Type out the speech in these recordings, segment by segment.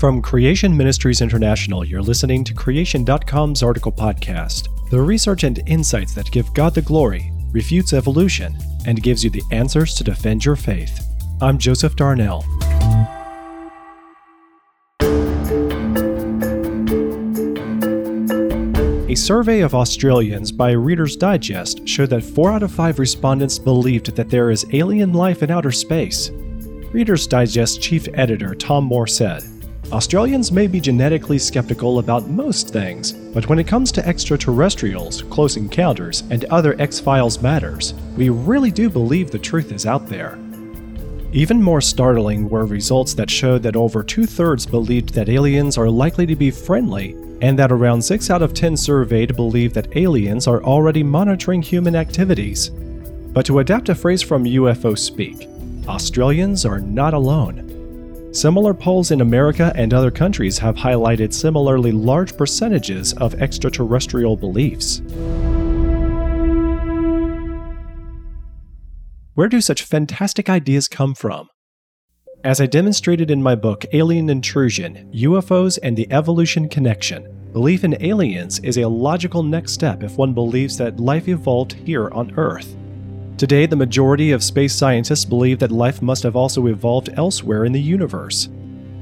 From Creation Ministries International, you're listening to Creation.com's article podcast, the research and insights that give God the glory, refutes evolution, and gives you the answers to defend your faith. I'm Joseph Darnell. A survey of Australians by Reader's Digest showed that 4 out of 5 respondents believed that there is alien life in outer space. Reader's Digest chief editor Tom Moore said, Australians may be genetically skeptical about most things, but when it comes to extraterrestrials, close encounters, and other X Files matters, we really do believe the truth is out there. Even more startling were results that showed that over two thirds believed that aliens are likely to be friendly, and that around 6 out of 10 surveyed believe that aliens are already monitoring human activities. But to adapt a phrase from UFO speak, Australians are not alone. Similar polls in America and other countries have highlighted similarly large percentages of extraterrestrial beliefs. Where do such fantastic ideas come from? As I demonstrated in my book Alien Intrusion UFOs and the Evolution Connection, belief in aliens is a logical next step if one believes that life evolved here on Earth. Today, the majority of space scientists believe that life must have also evolved elsewhere in the universe.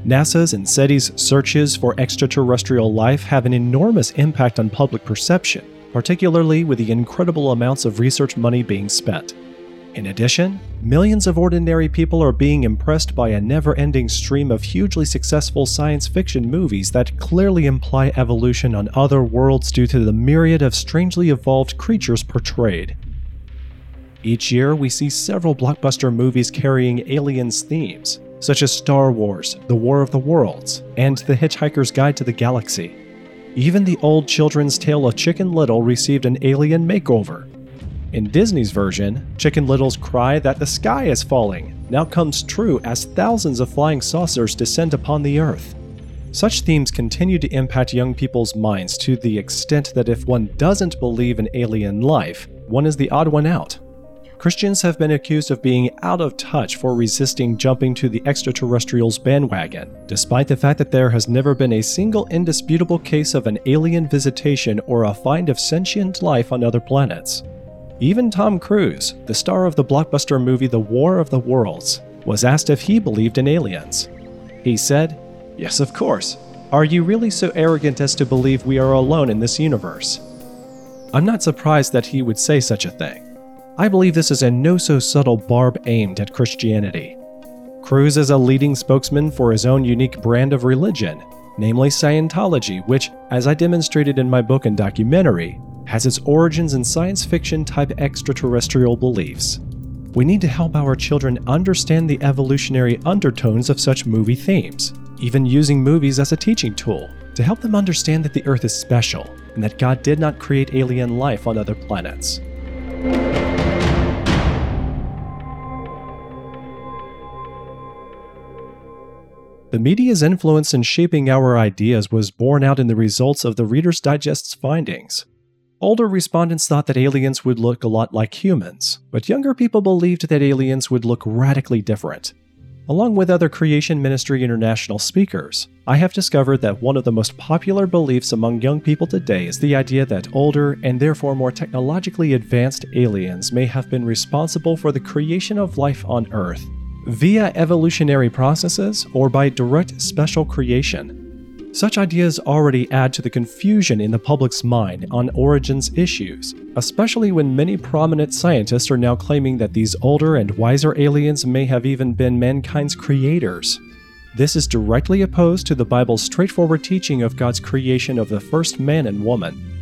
NASA's and SETI's searches for extraterrestrial life have an enormous impact on public perception, particularly with the incredible amounts of research money being spent. In addition, millions of ordinary people are being impressed by a never ending stream of hugely successful science fiction movies that clearly imply evolution on other worlds due to the myriad of strangely evolved creatures portrayed. Each year, we see several blockbuster movies carrying aliens themes, such as Star Wars, The War of the Worlds, and The Hitchhiker's Guide to the Galaxy. Even the old children's tale of Chicken Little received an alien makeover. In Disney's version, Chicken Little's cry that the sky is falling now comes true as thousands of flying saucers descend upon the Earth. Such themes continue to impact young people's minds to the extent that if one doesn't believe in alien life, one is the odd one out. Christians have been accused of being out of touch for resisting jumping to the extraterrestrials bandwagon, despite the fact that there has never been a single indisputable case of an alien visitation or a find of sentient life on other planets. Even Tom Cruise, the star of the blockbuster movie The War of the Worlds, was asked if he believed in aliens. He said, Yes, of course. Are you really so arrogant as to believe we are alone in this universe? I'm not surprised that he would say such a thing. I believe this is a no so subtle barb aimed at Christianity. Cruise is a leading spokesman for his own unique brand of religion, namely Scientology, which, as I demonstrated in my book and documentary, has its origins in science fiction type extraterrestrial beliefs. We need to help our children understand the evolutionary undertones of such movie themes, even using movies as a teaching tool to help them understand that the Earth is special and that God did not create alien life on other planets. The media's influence in shaping our ideas was borne out in the results of the Reader's Digest's findings. Older respondents thought that aliens would look a lot like humans, but younger people believed that aliens would look radically different. Along with other Creation Ministry International speakers, I have discovered that one of the most popular beliefs among young people today is the idea that older and therefore more technologically advanced aliens may have been responsible for the creation of life on Earth via evolutionary processes or by direct special creation. Such ideas already add to the confusion in the public's mind on origins issues, especially when many prominent scientists are now claiming that these older and wiser aliens may have even been mankind's creators. This is directly opposed to the Bible's straightforward teaching of God's creation of the first man and woman.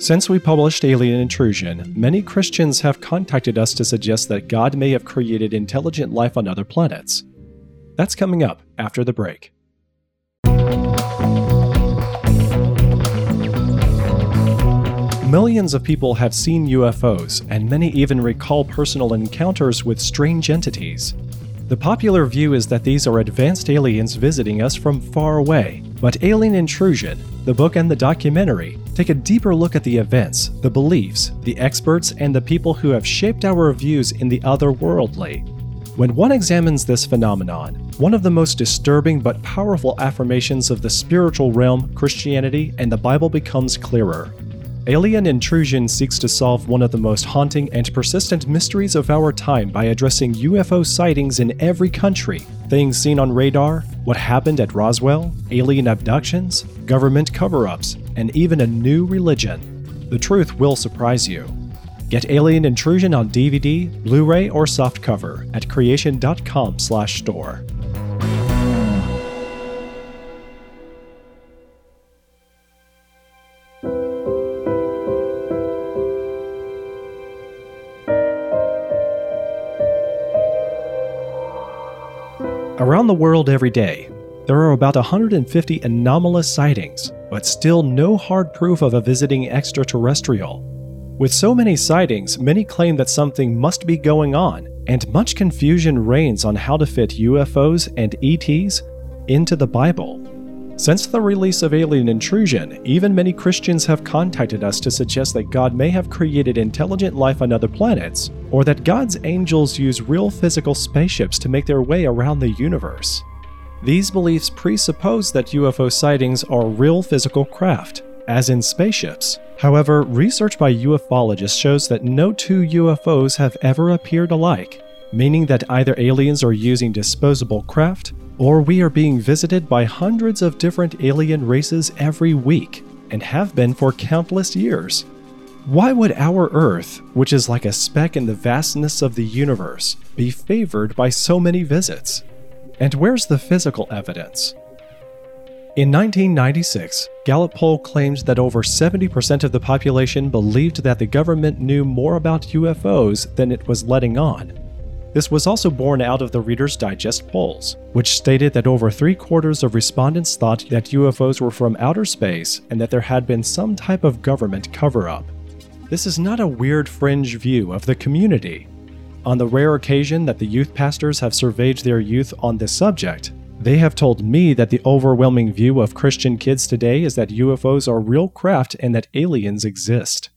Since we published Alien Intrusion, many Christians have contacted us to suggest that God may have created intelligent life on other planets. That's coming up after the break. Millions of people have seen UFOs, and many even recall personal encounters with strange entities. The popular view is that these are advanced aliens visiting us from far away, but Alien Intrusion, the book and the documentary, take a deeper look at the events, the beliefs, the experts, and the people who have shaped our views in the otherworldly. When one examines this phenomenon, one of the most disturbing but powerful affirmations of the spiritual realm, Christianity, and the Bible becomes clearer. Alien Intrusion seeks to solve one of the most haunting and persistent mysteries of our time by addressing UFO sightings in every country, things seen on radar, what happened at Roswell, alien abductions, government cover ups, and even a new religion. The truth will surprise you. Get Alien Intrusion on DVD, Blu-ray, or softcover at creation.com/store. Around the world every day, there are about 150 anomalous sightings, but still no hard proof of a visiting extraterrestrial. With so many sightings, many claim that something must be going on, and much confusion reigns on how to fit UFOs and ETs into the Bible. Since the release of Alien Intrusion, even many Christians have contacted us to suggest that God may have created intelligent life on other planets, or that God's angels use real physical spaceships to make their way around the universe. These beliefs presuppose that UFO sightings are real physical craft, as in spaceships. However, research by ufologists shows that no two UFOs have ever appeared alike, meaning that either aliens are using disposable craft or we are being visited by hundreds of different alien races every week, and have been for countless years. Why would our Earth, which is like a speck in the vastness of the universe, be favored by so many visits? And where's the physical evidence? In 1996, Gallup poll claimed that over 70% of the population believed that the government knew more about UFOs than it was letting on, this was also born out of the Reader's Digest polls, which stated that over three quarters of respondents thought that UFOs were from outer space and that there had been some type of government cover up. This is not a weird fringe view of the community. On the rare occasion that the youth pastors have surveyed their youth on this subject, they have told me that the overwhelming view of Christian kids today is that UFOs are real craft and that aliens exist.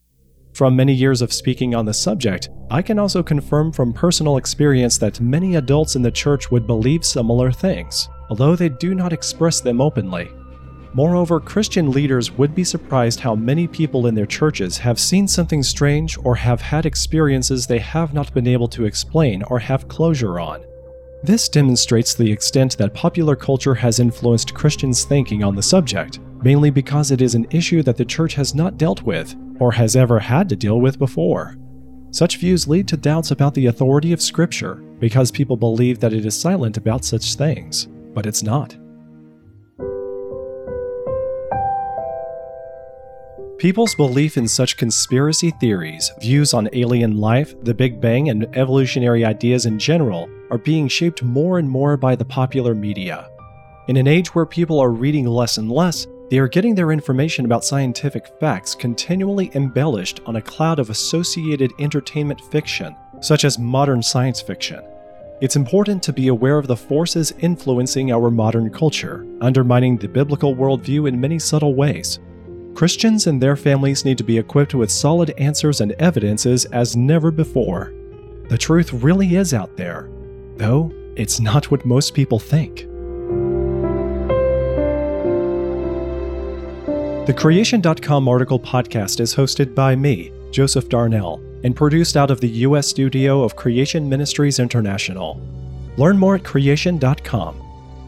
From many years of speaking on the subject, I can also confirm from personal experience that many adults in the church would believe similar things, although they do not express them openly. Moreover, Christian leaders would be surprised how many people in their churches have seen something strange or have had experiences they have not been able to explain or have closure on. This demonstrates the extent that popular culture has influenced Christians' thinking on the subject, mainly because it is an issue that the church has not dealt with or has ever had to deal with before. Such views lead to doubts about the authority of Scripture because people believe that it is silent about such things, but it's not. People's belief in such conspiracy theories, views on alien life, the Big Bang, and evolutionary ideas in general are being shaped more and more by the popular media. In an age where people are reading less and less, they are getting their information about scientific facts continually embellished on a cloud of associated entertainment fiction, such as modern science fiction. It's important to be aware of the forces influencing our modern culture, undermining the biblical worldview in many subtle ways. Christians and their families need to be equipped with solid answers and evidences as never before. The truth really is out there, though it's not what most people think. The Creation.com article podcast is hosted by me, Joseph Darnell, and produced out of the U.S. studio of Creation Ministries International. Learn more at Creation.com.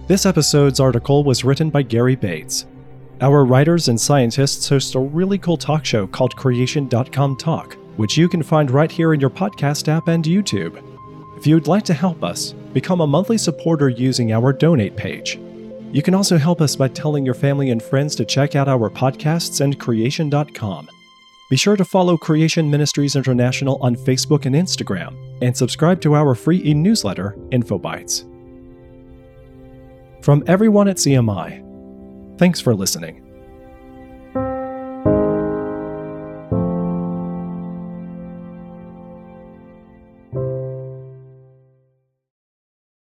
This episode's article was written by Gary Bates. Our writers and scientists host a really cool talk show called Creation.com Talk, which you can find right here in your podcast app and YouTube. If you'd like to help us, become a monthly supporter using our donate page. You can also help us by telling your family and friends to check out our podcasts and creation.com. Be sure to follow Creation Ministries International on Facebook and Instagram, and subscribe to our free e newsletter, InfoBytes. From everyone at CMI, thanks for listening.